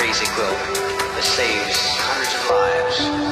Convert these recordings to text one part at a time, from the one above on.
crazy quilt that saves hundreds of lives.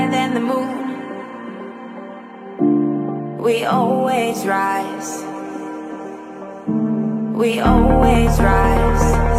higher than the moon. We always rise. We always rise.